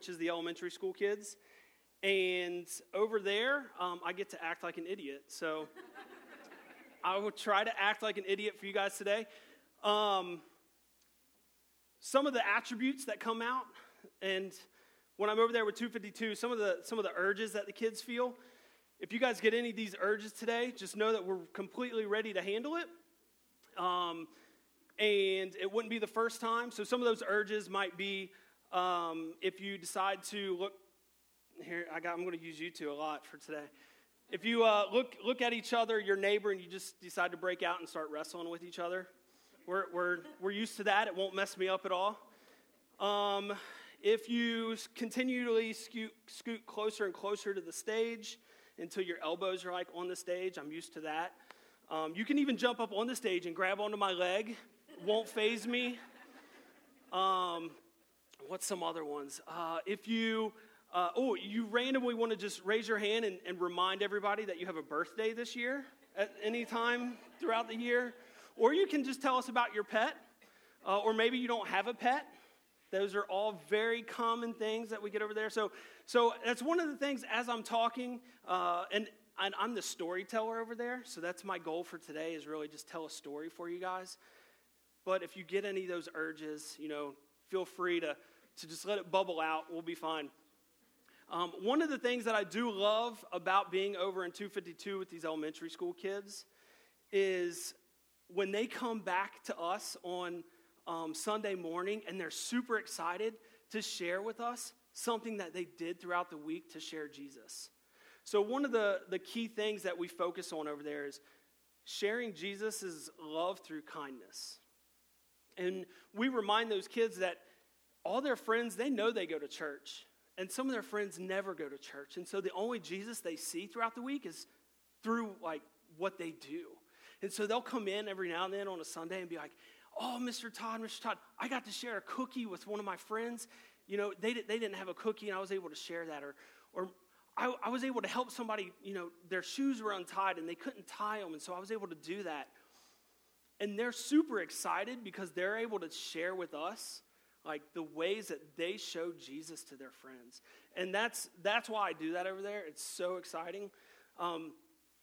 which is the elementary school kids. And over there, um, I get to act like an idiot. So I will try to act like an idiot for you guys today. Um, some of the attributes that come out, and when I'm over there with 252, some of the some of the urges that the kids feel. If you guys get any of these urges today, just know that we're completely ready to handle it. Um, and it wouldn't be the first time. So some of those urges might be um, if you decide to look here. I got. I'm going to use you two a lot for today. If you uh, look look at each other, your neighbor, and you just decide to break out and start wrestling with each other, we're we're we're used to that. It won't mess me up at all. Um, if you continually scoot, scoot closer and closer to the stage until your elbows are like on the stage, I'm used to that. Um, you can even jump up on the stage and grab onto my leg. Won't phase me. Um, what's some other ones? Uh, if you, uh, oh, you randomly want to just raise your hand and, and remind everybody that you have a birthday this year at any time throughout the year. Or you can just tell us about your pet. Uh, or maybe you don't have a pet. Those are all very common things that we get over there. So, so that's one of the things as I'm talking, uh, and, and I'm the storyteller over there. So that's my goal for today is really just tell a story for you guys. But if you get any of those urges, you know, feel free to, to just let it bubble out. We'll be fine. Um, one of the things that I do love about being over in 252 with these elementary school kids is when they come back to us on um, Sunday morning and they're super excited to share with us something that they did throughout the week to share Jesus. So, one of the, the key things that we focus on over there is sharing Jesus' love through kindness. And we remind those kids that all their friends, they know they go to church. And some of their friends never go to church. And so the only Jesus they see throughout the week is through like what they do. And so they'll come in every now and then on a Sunday and be like, oh, Mr. Todd, Mr. Todd, I got to share a cookie with one of my friends. You know, they, they didn't have a cookie and I was able to share that. Or, or I, I was able to help somebody, you know, their shoes were untied and they couldn't tie them. And so I was able to do that. And they're super excited because they're able to share with us like the ways that they show Jesus to their friends. And that's, that's why I do that over there. It's so exciting. Um,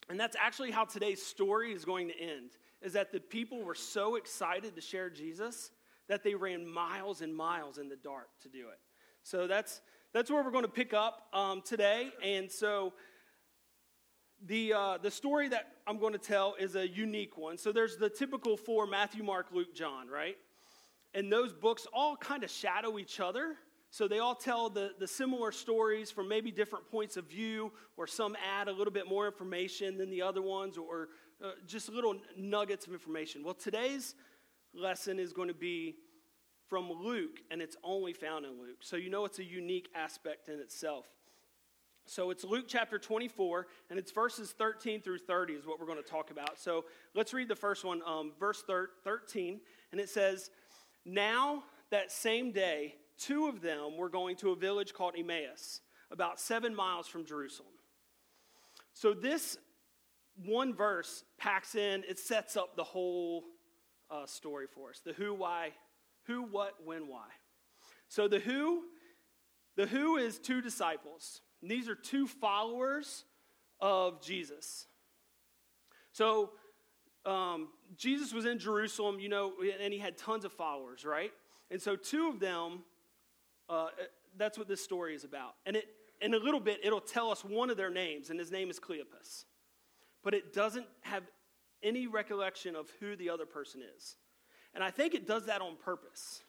and that's actually how today's story is going to end is that the people were so excited to share Jesus that they ran miles and miles in the dark to do it. So that's, that's where we're going to pick up um, today. And so the, uh, the story that I'm going to tell is a unique one. So there's the typical four Matthew, Mark, Luke, John, right? And those books all kind of shadow each other. So they all tell the, the similar stories from maybe different points of view, or some add a little bit more information than the other ones, or uh, just little nuggets of information. Well, today's lesson is going to be from Luke, and it's only found in Luke. So you know it's a unique aspect in itself. So it's Luke chapter 24, and it's verses 13 through 30 is what we're going to talk about. So let's read the first one, um, verse 13, and it says, Now that same day, two of them were going to a village called Emmaus, about seven miles from Jerusalem. So this one verse packs in, it sets up the whole uh, story for us the who, why, who, what, when, why. So the who, the who is two disciples. And these are two followers of Jesus. So um, Jesus was in Jerusalem, you know, and he had tons of followers, right? And so two of them, uh, that's what this story is about. And it, in a little bit, it'll tell us one of their names, and his name is Cleopas but it doesn't have any recollection of who the other person is. And I think it does that on purpose.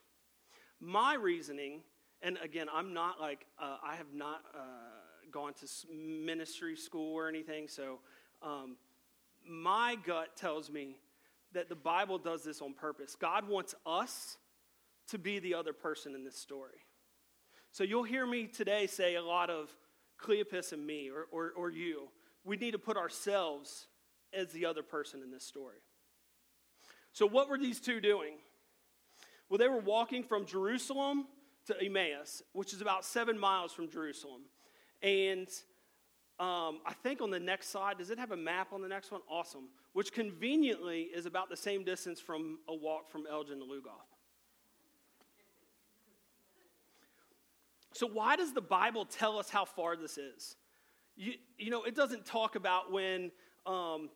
My reasoning, and again, I'm not like, uh, I have not uh, gone to ministry school or anything, so um, my gut tells me that the Bible does this on purpose. God wants us to be the other person in this story. So you'll hear me today say a lot of Cleopas and me, or, or, or you we need to put ourselves as the other person in this story. So, what were these two doing? Well, they were walking from Jerusalem to Emmaus, which is about seven miles from Jerusalem. And um, I think on the next slide, does it have a map on the next one? Awesome. Which conveniently is about the same distance from a walk from Elgin to Lugoff. So, why does the Bible tell us how far this is? You, you know, it doesn't talk about when um,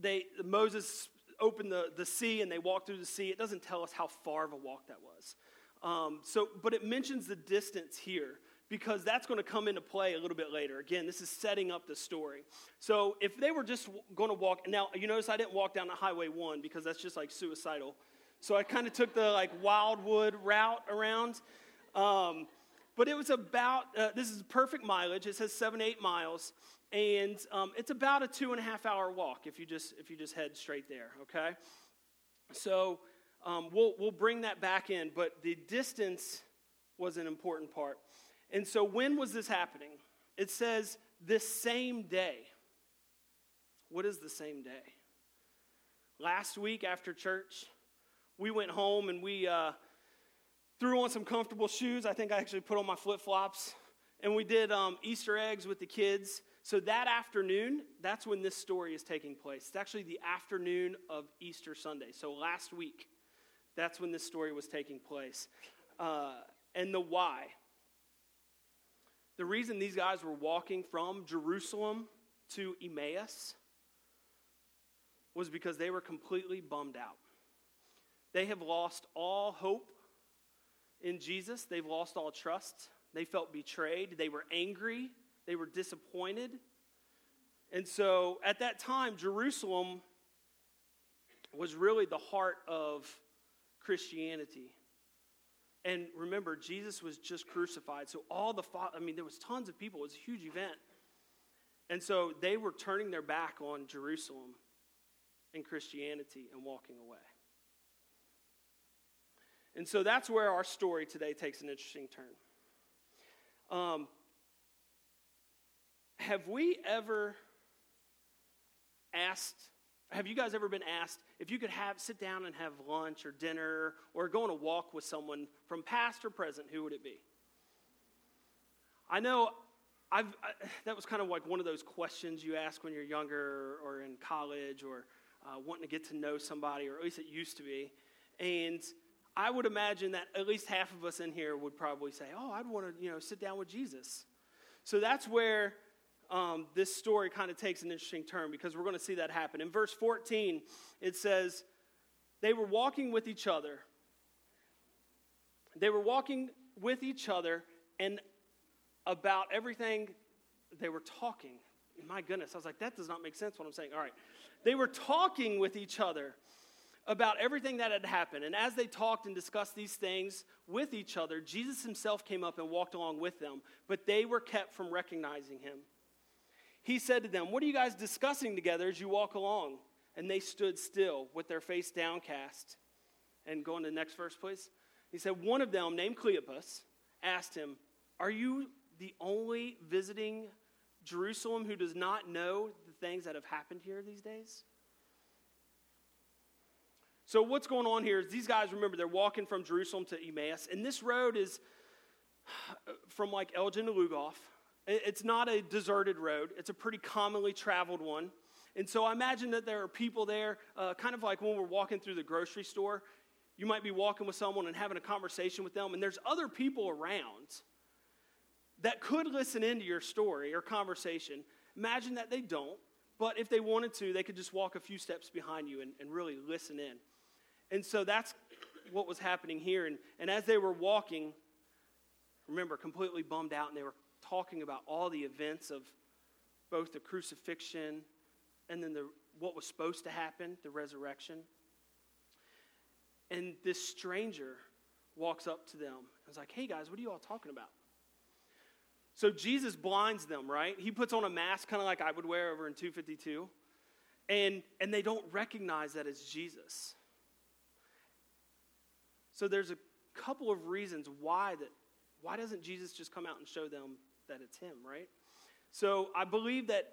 they, Moses opened the, the sea and they walked through the sea. It doesn't tell us how far of a walk that was. Um, so, but it mentions the distance here because that's going to come into play a little bit later. Again, this is setting up the story. So if they were just going to walk, now you notice I didn't walk down the Highway 1 because that's just like suicidal. So I kind of took the like Wildwood route around. Um, but it was about, uh, this is perfect mileage. It says seven, eight miles. And um, it's about a two and a half hour walk if you just, if you just head straight there, okay? So um, we'll, we'll bring that back in, but the distance was an important part. And so, when was this happening? It says this same day. What is the same day? Last week after church, we went home and we uh, threw on some comfortable shoes. I think I actually put on my flip flops. And we did um, Easter eggs with the kids. So that afternoon, that's when this story is taking place. It's actually the afternoon of Easter Sunday. So last week, that's when this story was taking place. Uh, and the why. The reason these guys were walking from Jerusalem to Emmaus was because they were completely bummed out. They have lost all hope in Jesus, they've lost all trust. They felt betrayed, they were angry, they were disappointed. And so at that time, Jerusalem was really the heart of Christianity. And remember, Jesus was just crucified. So all the, I mean, there was tons of people. It was a huge event. And so they were turning their back on Jerusalem and Christianity and walking away. And so that's where our story today takes an interesting turn. Um, have we ever asked have you guys ever been asked if you could have sit down and have lunch or dinner or go on a walk with someone from past or present? Who would it be? I know I've, I, that was kind of like one of those questions you ask when you're younger or in college or uh, wanting to get to know somebody, or at least it used to be. And I would imagine that at least half of us in here would probably say, "Oh, I'd want to, you know, sit down with Jesus." So that's where um, this story kind of takes an interesting turn because we're going to see that happen. In verse 14, it says, They were walking with each other. They were walking with each other, and about everything they were talking. My goodness, I was like, that does not make sense what I'm saying. All right. They were talking with each other about everything that had happened. And as they talked and discussed these things with each other, Jesus himself came up and walked along with them, but they were kept from recognizing him he said to them, What are you guys discussing together as you walk along? And they stood still with their face downcast. And go on to the next verse, please. He said, One of them, named Cleopas, asked him, Are you the only visiting Jerusalem who does not know the things that have happened here these days? So, what's going on here is these guys, remember, they're walking from Jerusalem to Emmaus, and this road is from like Elgin to Lugoff. It's not a deserted road, it's a pretty commonly traveled one. And so I imagine that there are people there, uh, kind of like when we're walking through the grocery store. You might be walking with someone and having a conversation with them, and there's other people around that could listen into your story or conversation. Imagine that they don't, but if they wanted to, they could just walk a few steps behind you and, and really listen in. And so that's what was happening here. And, and as they were walking, remember, completely bummed out, and they were talking about all the events of both the crucifixion and then the, what was supposed to happen, the resurrection. And this stranger walks up to them and is like, hey guys, what are you all talking about? So Jesus blinds them, right? He puts on a mask, kind of like I would wear over in 252. And, and they don't recognize that as Jesus. So there's a couple of reasons why that why doesn't Jesus just come out and show them that it's him, right? So I believe that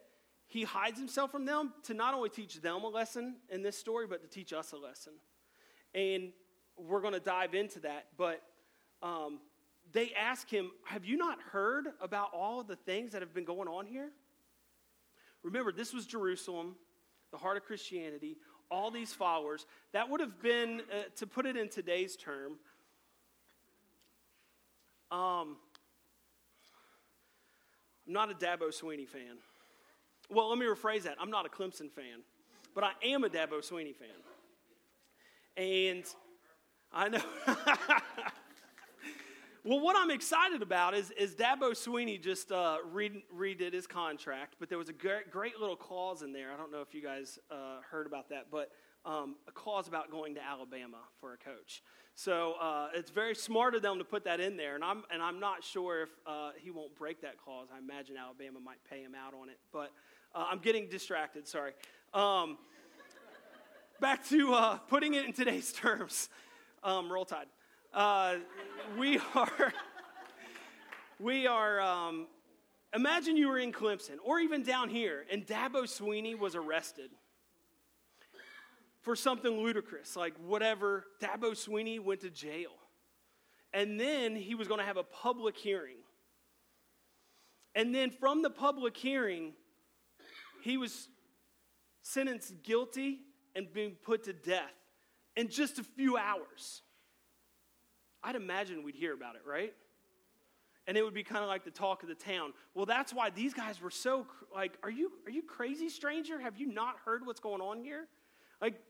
he hides himself from them to not only teach them a lesson in this story, but to teach us a lesson. And we're going to dive into that. But um, they ask him, Have you not heard about all of the things that have been going on here? Remember, this was Jerusalem, the heart of Christianity, all these followers. That would have been, uh, to put it in today's term, um, I'm not a Dabo Swinney fan. Well, let me rephrase that. I'm not a Clemson fan, but I am a Dabo Swinney fan. And I know. well, what I'm excited about is, is Dabo Swinney just uh, read, redid his contract, but there was a great, great, little clause in there. I don't know if you guys uh, heard about that, but um, a clause about going to Alabama for a coach. So uh, it's very smart of them to put that in there, and I'm and I'm not sure if uh, he won't break that clause. I imagine Alabama might pay him out on it, but uh, I'm getting distracted. Sorry. Um, back to uh, putting it in today's terms. Um, roll Tide. Uh, we are. we are. Um, imagine you were in Clemson, or even down here, and Dabo Swinney was arrested for something ludicrous, like whatever. Dabo Swinney went to jail. And then he was going to have a public hearing. And then from the public hearing, he was sentenced guilty and being put to death in just a few hours. I'd imagine we'd hear about it, right? And it would be kind of like the talk of the town. Well, that's why these guys were so like, are you are you crazy, stranger? Have you not heard what's going on here? Like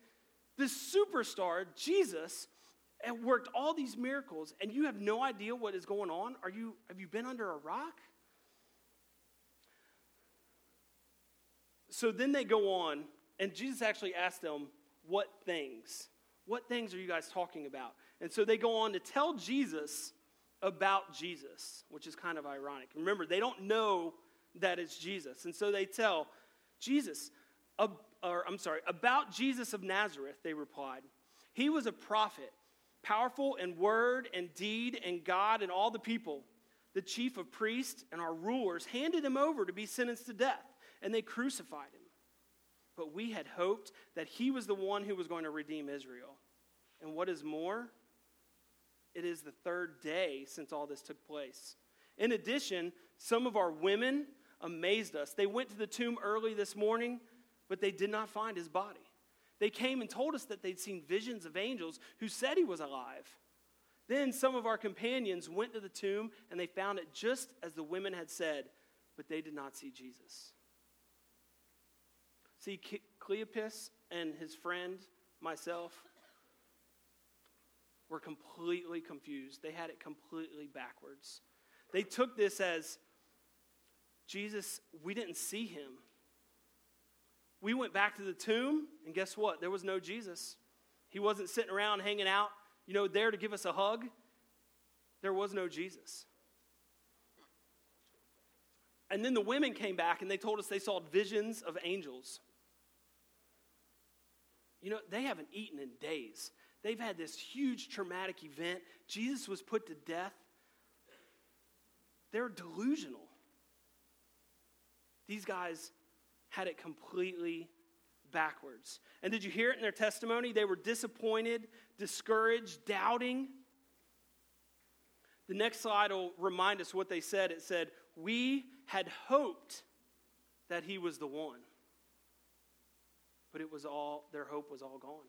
this superstar, Jesus, and worked all these miracles, and you have no idea what is going on? Are you, have you been under a rock? So then they go on, and Jesus actually asked them, What things? What things are you guys talking about? And so they go on to tell Jesus about Jesus, which is kind of ironic. Remember, they don't know that it's Jesus. And so they tell Jesus, or I'm sorry, about Jesus of Nazareth, they replied. He was a prophet, powerful in word and deed and God and all the people. The chief of priests and our rulers handed him over to be sentenced to death, and they crucified him. But we had hoped that he was the one who was going to redeem Israel. And what is more, it is the third day since all this took place. In addition, some of our women amazed us. They went to the tomb early this morning but they did not find his body. They came and told us that they'd seen visions of angels who said he was alive. Then some of our companions went to the tomb and they found it just as the women had said, but they did not see Jesus. See, Cleopas and his friend, myself, were completely confused. They had it completely backwards. They took this as Jesus, we didn't see him. We went back to the tomb, and guess what? There was no Jesus. He wasn't sitting around hanging out, you know, there to give us a hug. There was no Jesus. And then the women came back and they told us they saw visions of angels. You know, they haven't eaten in days. They've had this huge traumatic event. Jesus was put to death. They're delusional. These guys had it completely backwards. And did you hear it in their testimony? They were disappointed, discouraged, doubting. The next slide will remind us what they said. It said, We had hoped that he was the one. But it was all, their hope was all gone.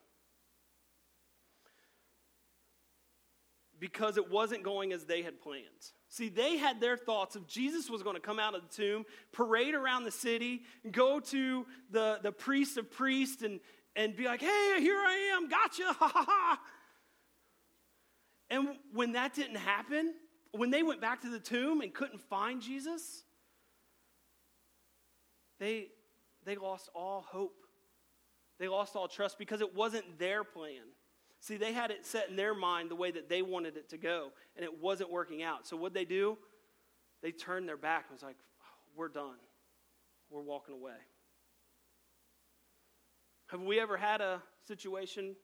Because it wasn't going as they had planned. See, they had their thoughts of Jesus was going to come out of the tomb, parade around the city, go to the, the priest of priests, and, and be like, hey, here I am, gotcha, ha ha ha. And when that didn't happen, when they went back to the tomb and couldn't find Jesus, they, they lost all hope. They lost all trust because it wasn't their plan. See, they had it set in their mind the way that they wanted it to go, and it wasn't working out. So what they do? They turned their back and was like, "We're done. We're walking away." Have we ever had a situation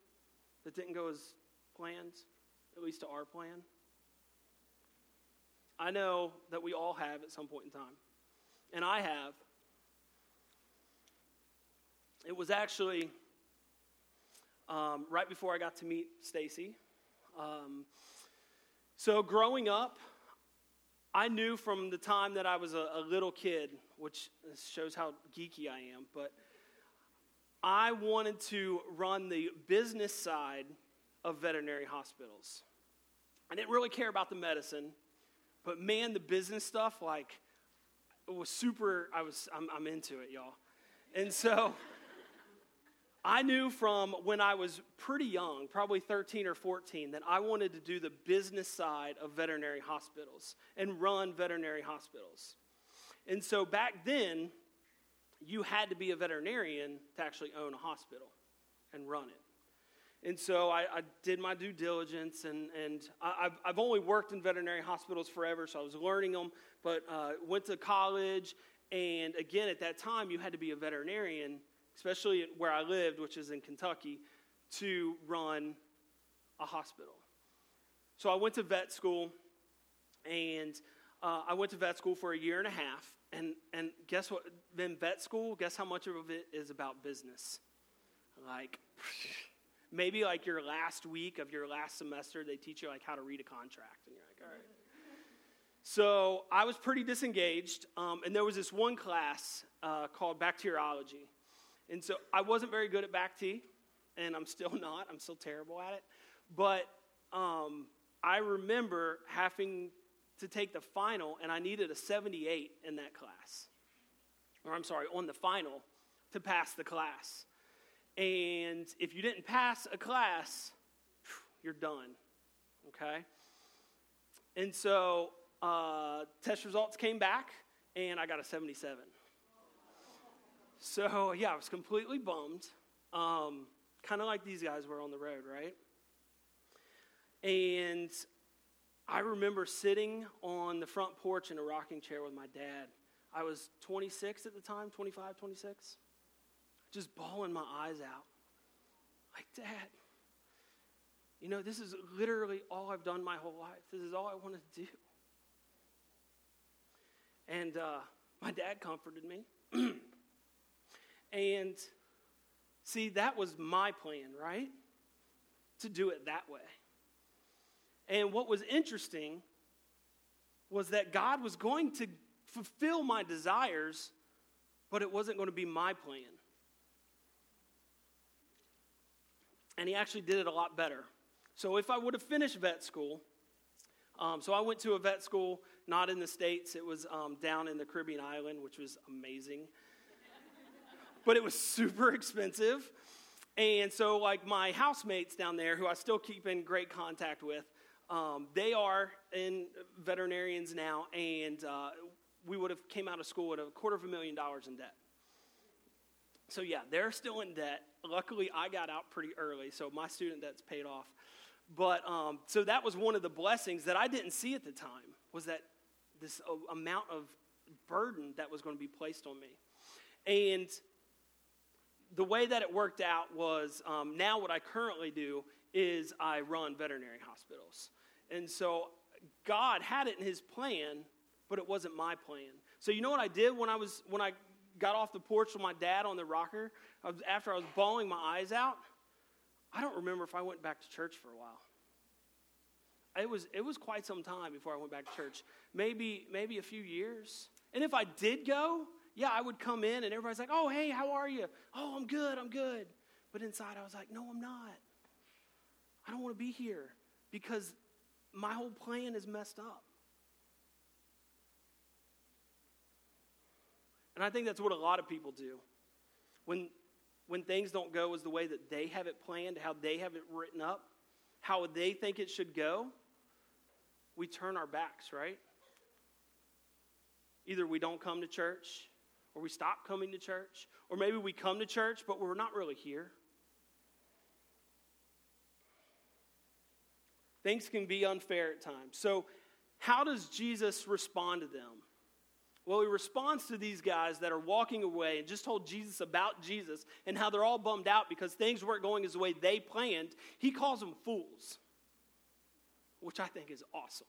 that didn't go as planned, at least to our plan? I know that we all have at some point in time. And I have. It was actually um, right before I got to meet Stacy. Um, so growing up, I knew from the time that I was a, a little kid, which shows how geeky I am, but I wanted to run the business side of veterinary hospitals. I didn't really care about the medicine, but man, the business stuff, like, it was super, I was, I'm, I'm into it, y'all. And so I knew from when I was pretty young, probably 13 or 14, that I wanted to do the business side of veterinary hospitals and run veterinary hospitals. And so back then, you had to be a veterinarian to actually own a hospital and run it. And so I, I did my due diligence, and, and I, have I've only worked in veterinary hospitals forever, so I was learning them, but uh, went to college. And again, at that time, you had to be a veterinarian, especially where I lived, which is in Kentucky, to run a hospital. So I went to vet school, and uh, I went to vet school for a year and a half, and, and guess what? Then vet school, guess how much of it is about business? Like, maybe like your last week of your last semester, they teach you like how to read a contract, and you're like, all right. So I was pretty disengaged, um, and there was this one class uh, called bacteriology. And so I wasn't very good at BACT, and I'm still not. I'm still terrible at it. But um, I remember having to take the final, and I needed a 78 in that class. Or I'm sorry, on the final to pass the class. And if you didn't pass a class, you're done. Okay? And so uh, test results came back, and I got a 77. So, yeah, I was completely bummed. Um, kind of like these guys were on the road, right? And I remember sitting on the front porch in a rocking chair with my dad. I was 26 at the time, 25, 26. Just bawling my eyes out. Like, Dad, you know, this is literally all I've done my whole life. This is all I want to do. And uh, my dad comforted me. and see, that was my plan, right? To do it that way. And what was interesting was that God was going to fulfill my desires, but it wasn't going to be my plan. And He actually did it a lot better. So if I would have finished vet school, um, so I went to a vet school, not in the States, it was um, down in the Caribbean island, which was amazing. But it was super expensive. And so, like, my housemates down there, who I still keep in great contact with, um, they are in veterinarians now, and uh, we would have came out of school with a quarter of a million dollars in debt. So yeah, they're still in debt. Luckily, I got out pretty early, so my student debt's paid off. But um, so that was one of the blessings that I didn't see at the time was that this uh, amount of burden that was going to be placed on me, and the way that it worked out was um, now what I currently do is I run veterinary hospitals. And so God had it in his plan, but it wasn't my plan. So you know what I did when I was when I got off the porch with my dad on the rocker I was, after I was bawling my eyes out? I don't remember if I went back to church for a while. It was it was quite some time before I went back to church. Maybe maybe a few years. And if I did go, yeah, I would come in and everybody's like, "Oh, hey, how are you?" "Oh, I'm good. I'm good." But inside I was like, "No, I'm not. I don't want to be here because my whole plan is messed up. And I think that's what a lot of people do. When, when things don't go as the way that they have it planned, how they have it written up, how they think it should go, we turn our backs, right? Either we don't come to church, or we stop coming to church, or maybe we come to church, but we're not really here. Things can be unfair at times. So, how does Jesus respond to them? Well, he responds to these guys that are walking away and just told Jesus about Jesus and how they're all bummed out because things weren't going as the way they planned. He calls them fools, which I think is awesome.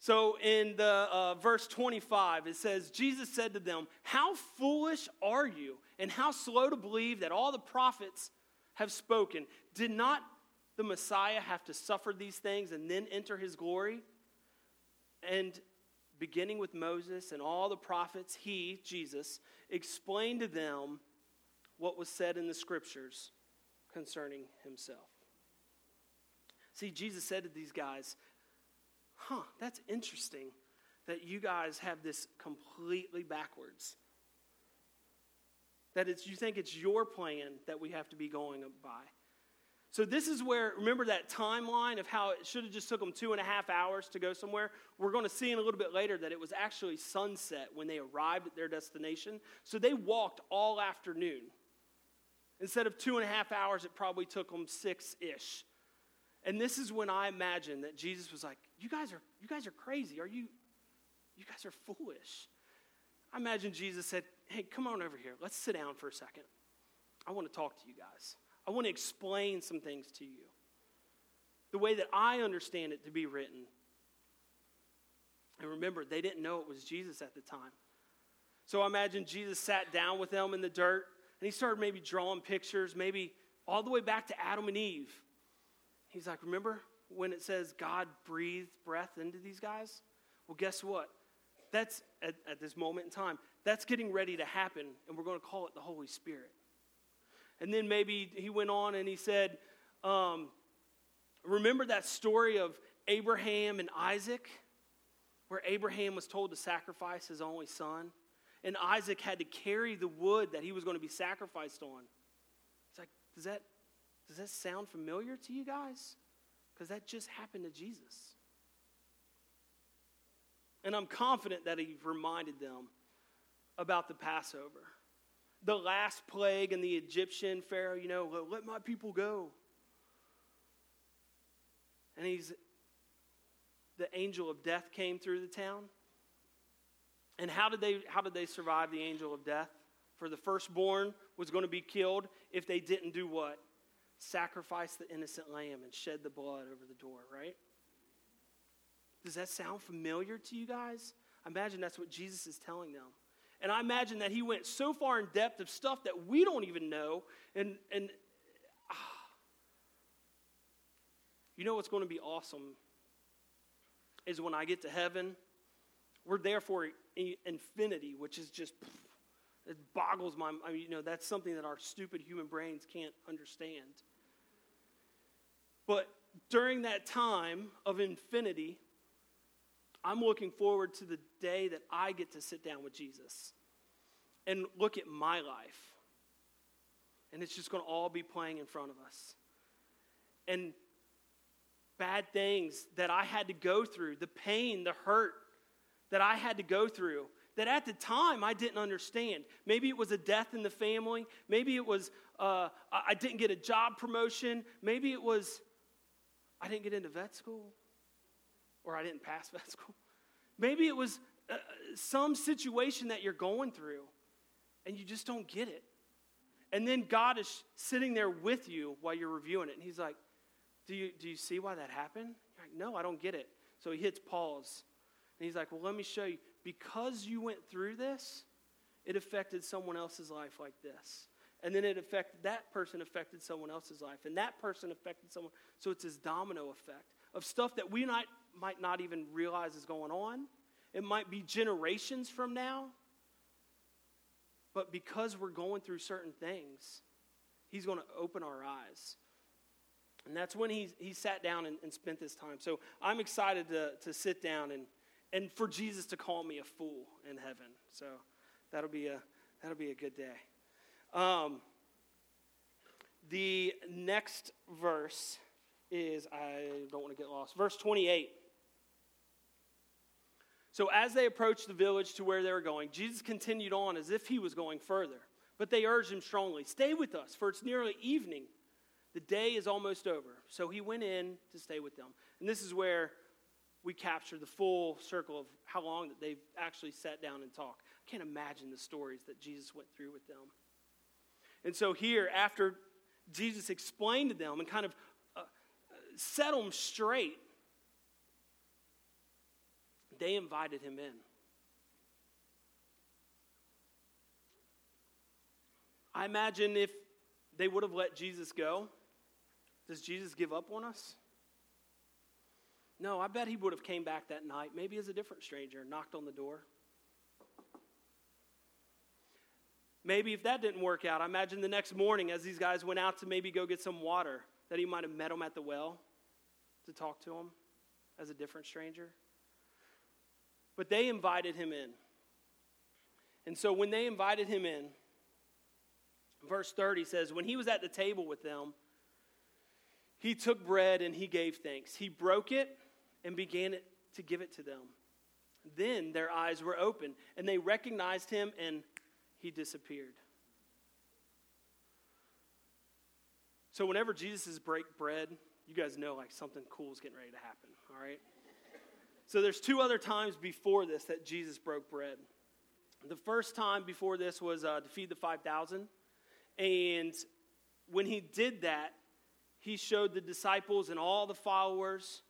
So in the uh, verse 25, it says, Jesus said to them, How foolish are you, and how slow to believe that all the prophets have spoken? Did not the Messiah have to suffer these things and then enter his glory? And beginning with Moses and all the prophets, he, Jesus, explained to them what was said in the scriptures concerning himself. See, Jesus said to these guys, Huh, that's interesting that you guys have this completely backwards. That it's, you think it's your plan that we have to be going by. So this is where, remember that timeline of how it should have just took them two and a half hours to go somewhere? We're going to see in a little bit later that it was actually sunset when they arrived at their destination. So they walked all afternoon. Instead of two and a half hours, it probably took them six-ish. And this is when I imagine that Jesus was like, you guys are, you guys are crazy. Are you, you guys are foolish. I imagine Jesus said, hey, come on over here. Let's sit down for a second. I want to talk to you guys. I want to explain some things to you the way that I understand it to be written. And remember, they didn't know it was Jesus at the time. So I imagine Jesus sat down with them in the dirt and he started maybe drawing pictures, maybe all the way back to Adam and Eve. He's like, Remember when it says God breathed breath into these guys? Well, guess what? That's at, at this moment in time, that's getting ready to happen, and we're going to call it the Holy Spirit. And then maybe he went on and he said, um, Remember that story of Abraham and Isaac, where Abraham was told to sacrifice his only son, and Isaac had to carry the wood that he was going to be sacrificed on. It's like, does that, does that sound familiar to you guys? Because that just happened to Jesus. And I'm confident that he reminded them about the Passover the last plague and the Egyptian Pharaoh, you know, let my people go. And he's, the angel of death came through the town. And how did they, how did they survive the angel of death? For the firstborn was going to be killed if they didn't do what? Sacrifice the innocent lamb and shed the blood over the door, right? Does that sound familiar to you guys? I imagine that's what Jesus is telling them. And I imagine that he went so far in depth of stuff that we don't even know. And, and ah, you know what's going to be awesome is when I get to heaven, we're there for infinity, which is just, it boggles my, I mean, you know, that's something that our stupid human brains can't understand. But during that time of infinity, I'm looking forward to the day that I get to sit down with Jesus and look at my life. And it's just going to all be playing in front of us. And bad things that I had to go through, the pain, the hurt that I had to go through, that at the time I didn't understand. Maybe it was a death in the family. Maybe it was uh, I didn't get a job promotion. Maybe it was I didn't get into vet school or I didn't pass vet school. Maybe it was uh, some situation that you're going through and you just don't get it. And then God is sitting there with you while you're reviewing it. And He's like, Do you, do you see why that happened? You're like, No, I don't get it. So He hits pause. And He's like, Well, let me show you. Because you went through this, it affected someone else's life like this. And then it affected that person affected someone else's life. And that person affected someone. So it's this domino effect of stuff that we not, might not even realize is going on. It might be generations from now. But because we're going through certain things, He's going to open our eyes. And that's when he, he sat down and, and spent this time. So I'm excited to, to sit down and, and for Jesus to call me a fool in heaven. So that'll be a, that'll be a good day. Um, the next verse is, I don't want to get lost, verse 28. So as they approached the village to where they were going, Jesus continued on as if he was going further. But they urged him strongly, Stay with us, for it's nearly evening. The day is almost over. So he went in to stay with them. And this is where we capture the full circle of how long that they've actually sat down and talked. I can't imagine the stories that Jesus went through with them. And so here, after Jesus explained to them and kind of uh, set them straight they invited him in. I imagine if they would have let Jesus go, does Jesus give up on us? No, I bet he would have came back that night, maybe as a different stranger, knocked on the door. Maybe if that didn't work out, I imagine the next morning as these guys went out to maybe go get some water, that he might have met them at the well to talk to them as a different stranger. But they invited him in. And so when they invited him in, verse 30 says, When he was at the table with them, he took bread and he gave thanks. He broke it and began it to give it to them. Then their eyes were open and they recognized him and he disappeared. So whenever Jesus is break bread, you guys know like something cool is getting ready to happen, all right? So there's two other times before this that Jesus broke bread. The first time before this was uh, to feed the 5,000. And when he did that, he showed the disciples and all the followers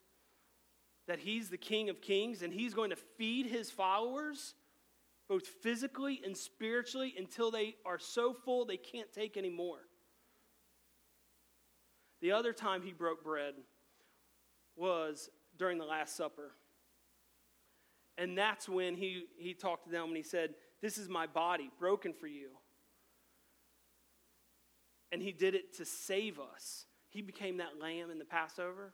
that he's the King of Kings and he's going to feed his followers both physically and spiritually until they are so full they can't take any more. The other time he broke bread was during the Last Supper. And that's when he, he talked to them and he said, This is my body broken for you. And he did it to save us. He became that lamb in the Passover.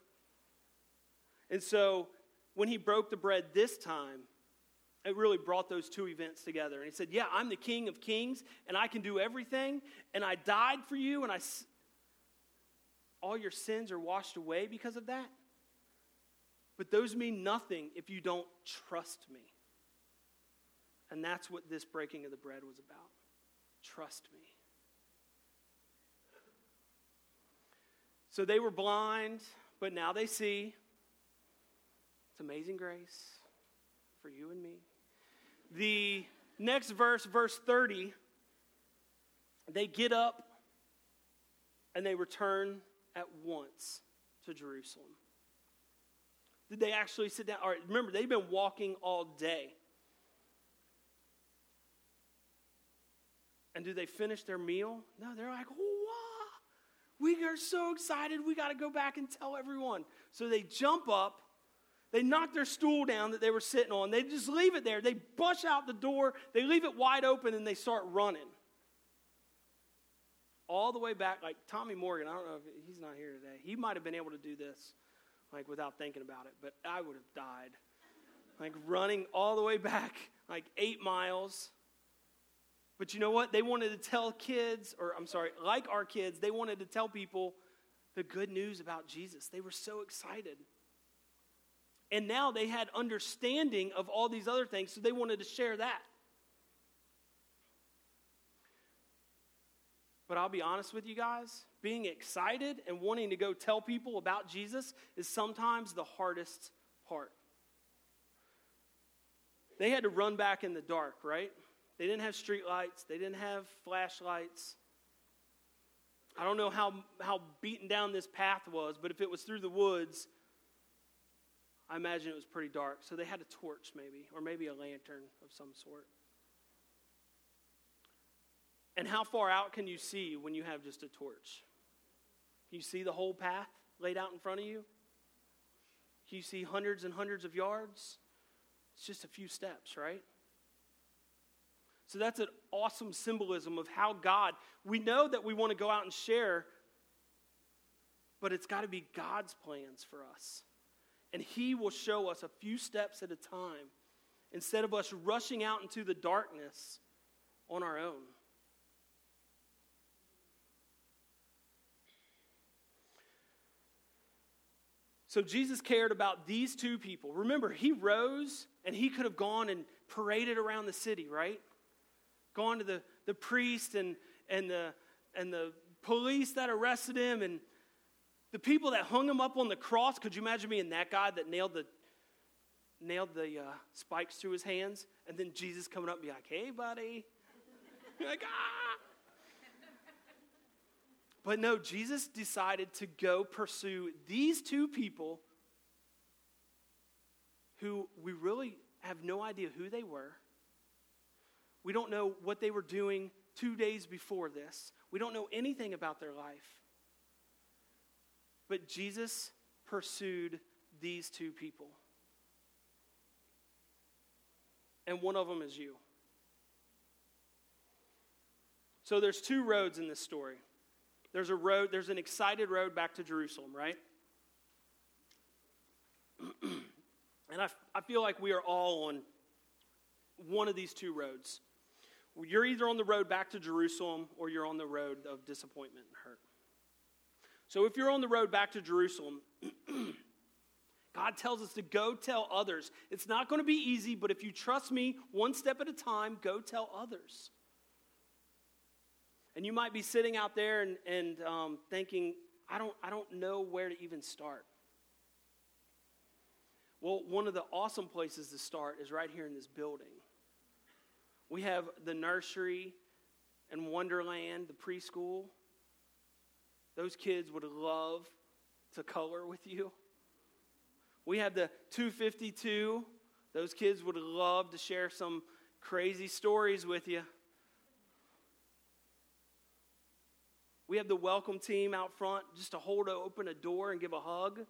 And so when he broke the bread this time, it really brought those two events together. And he said, Yeah, I'm the King of Kings, and I can do everything, and I died for you, and I, all your sins are washed away because of that. But those mean nothing if you don't trust me. And that's what this breaking of the bread was about. Trust me. So they were blind, but now they see. It's amazing grace for you and me. The next verse, verse 30, they get up and they return at once to Jerusalem. Did they actually sit down? All right, remember, they've been walking all day. And do they finish their meal? No, they're like, wow, we are so excited. We got to go back and tell everyone. So they jump up. They knock their stool down that they were sitting on. They just leave it there. They bush out the door. They leave it wide open and they start running. All the way back, like Tommy Morgan, I don't know if he's not here today. He might have been able to do this like without thinking about it, but I would have died. Like running all the way back, like eight miles. But you know what? They wanted to tell kids, or I'm sorry, like our kids, they wanted to tell people the good news about Jesus. They were so excited. And now they had understanding of all these other things, so they wanted to share that. But I'll be honest with you guys, being excited and wanting to go tell people about Jesus is sometimes the hardest part. They had to run back in the dark, right? They didn't have streetlights, they didn't have flashlights. I don't know how, how beaten down this path was, but if it was through the woods, I imagine it was pretty dark. So they had a torch, maybe, or maybe a lantern of some sort. And how far out can you see when you have just a torch? Can you see the whole path laid out in front of you? Can you see hundreds and hundreds of yards? It's just a few steps, right? So that's an awesome symbolism of how God, we know that we want to go out and share, but it's got to be God's plans for us. And He will show us a few steps at a time instead of us rushing out into the darkness on our own. So Jesus cared about these two people. Remember, he rose and he could have gone and paraded around the city, right? Gone to the, the priest and, and, the, and the police that arrested him and the people that hung him up on the cross. Could you imagine being that guy that nailed the, nailed the uh, spikes through his hands? And then Jesus coming up and be like, hey, buddy. like, ah. But no, Jesus decided to go pursue these two people who we really have no idea who they were. We don't know what they were doing two days before this. We don't know anything about their life. But Jesus pursued these two people. And one of them is you. So there's two roads in this story. There's a road, there's an excited road back to Jerusalem, right? and I, I feel like we are all on one of these two roads. You're either on the road back to Jerusalem or you're on the road of disappointment and hurt. So if you're on the road back to Jerusalem, God tells us to go tell others. It's not going to be easy, but if you trust me one step at a time, go tell others. And you might be sitting out there and, and um, thinking, I don't, I don't know where to even start. Well, one of the awesome places to start is right here in this building. We have the nursery and Wonderland, the preschool. Those kids would love to color with you. We have the 252. Those kids would love to share some crazy stories with you. We have the welcome team out front just to hold open a door and give a hug.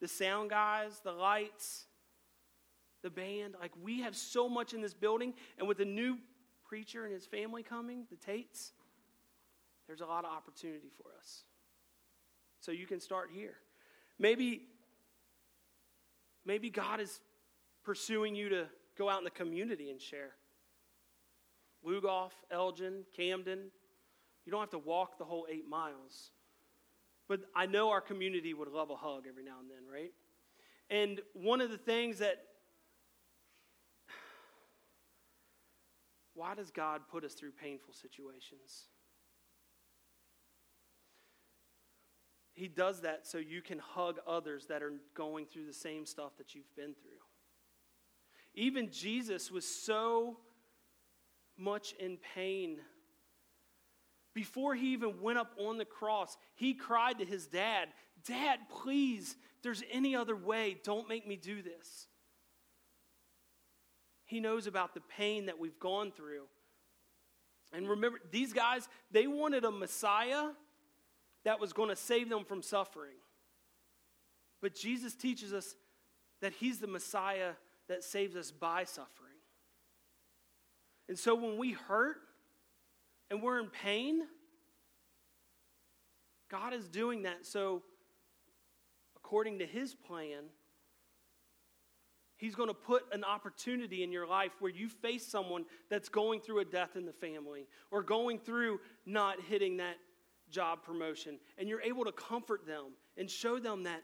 The sound guys, the lights, the band. Like, we have so much in this building. And with the new preacher and his family coming, the Tates, there's a lot of opportunity for us. So you can start here. Maybe, maybe God is pursuing you to go out in the community and share. Lugoff, Elgin, Camden, you don't have to walk the whole eight miles. But I know our community would love a hug every now and then, right? And one of the things that why does God put us through painful situations? He does that so you can hug others that are going through the same stuff that you've been through. Even Jesus was so much in pain before he even went up on the cross, he cried to his dad, Dad, please, if there's any other way, don't make me do this. He knows about the pain that we've gone through. And remember, these guys, they wanted a Messiah that was going to save them from suffering. But Jesus teaches us that He's the Messiah that saves us by suffering. And so when we hurt, and we're in pain, God is doing that so, according to His plan, He's going to put an opportunity in your life where you face someone that's going through a death in the family or going through not hitting that job promotion. And you're able to comfort them and show them that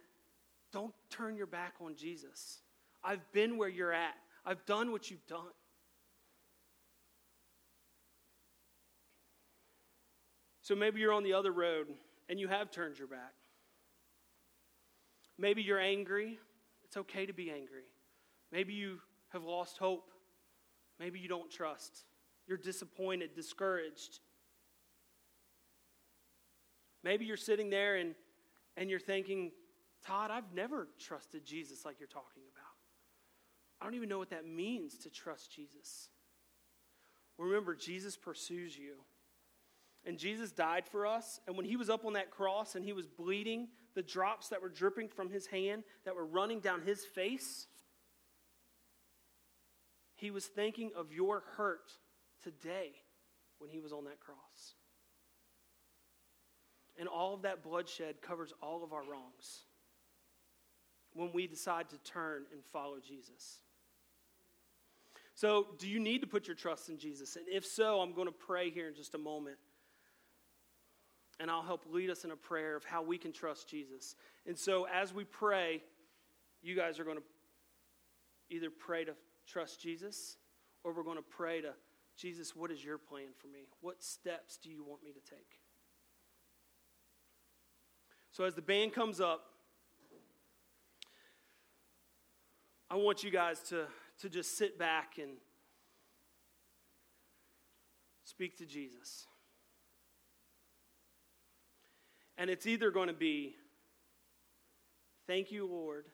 don't turn your back on Jesus. I've been where you're at, I've done what you've done. So maybe you're on the other road and you have turned your back. Maybe you're angry. It's okay to be angry. Maybe you have lost hope. Maybe you don't trust. You're disappointed, discouraged. Maybe you're sitting there and, and you're thinking, Todd, I've never trusted Jesus like you're talking about. I don't even know what that means to trust Jesus. Remember, Jesus pursues you and Jesus died for us. And when he was up on that cross and he was bleeding, the drops that were dripping from his hand, that were running down his face, he was thinking of your hurt today when he was on that cross. And all of that bloodshed covers all of our wrongs when we decide to turn and follow Jesus. So, do you need to put your trust in Jesus? And if so, I'm going to pray here in just a moment and I'll help lead us in a prayer of how we can trust Jesus. And so as we pray, you guys are going to either pray to trust Jesus or we're going to pray to Jesus, what is your plan for me? What steps do you want me to take? So as the band comes up, I want you guys to, to just sit back and speak to Jesus. And it's either going to be, Thank you, Lord,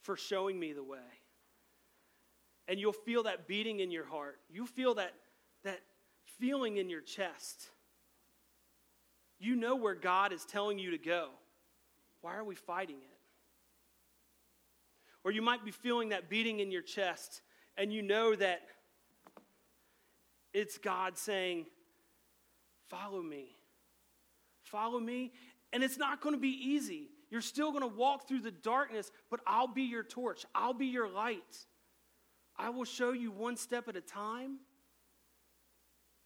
for showing me the way. And you'll feel that beating in your heart. You feel that, that feeling in your chest. You know where God is telling you to go. Why are we fighting it? Or you might be feeling that beating in your chest, and you know that it's God saying, Follow me. Follow me. And it's not going to be easy. You're still going to walk through the darkness, but I'll be your torch. I'll be your light. I will show you one step at a time,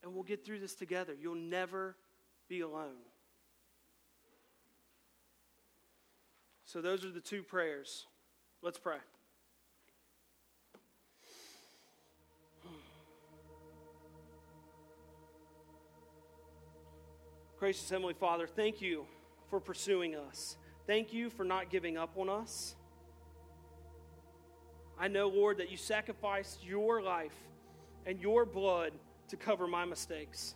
and we'll get through this together. You'll never be alone. So, those are the two prayers. Let's pray. Gracious Heavenly Father, thank you for pursuing us. Thank you for not giving up on us. I know, Lord, that you sacrificed your life and your blood to cover my mistakes.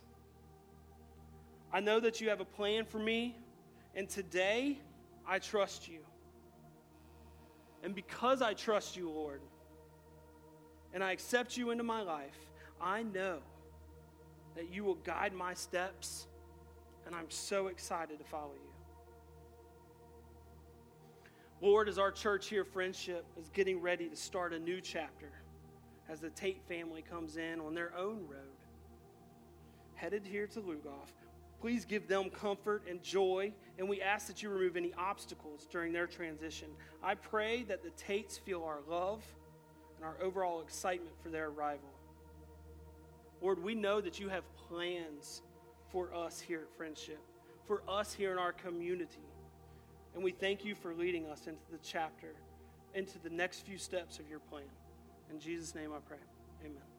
I know that you have a plan for me, and today I trust you. And because I trust you, Lord, and I accept you into my life, I know that you will guide my steps, and I'm so excited to follow you. Lord, as our church here, Friendship, is getting ready to start a new chapter, as the Tate family comes in on their own road, headed here to Lugoff, please give them comfort and joy, and we ask that you remove any obstacles during their transition. I pray that the Tates feel our love and our overall excitement for their arrival. Lord, we know that you have plans for us here at Friendship, for us here in our community. And we thank you for leading us into the chapter, into the next few steps of your plan. In Jesus' name I pray. Amen.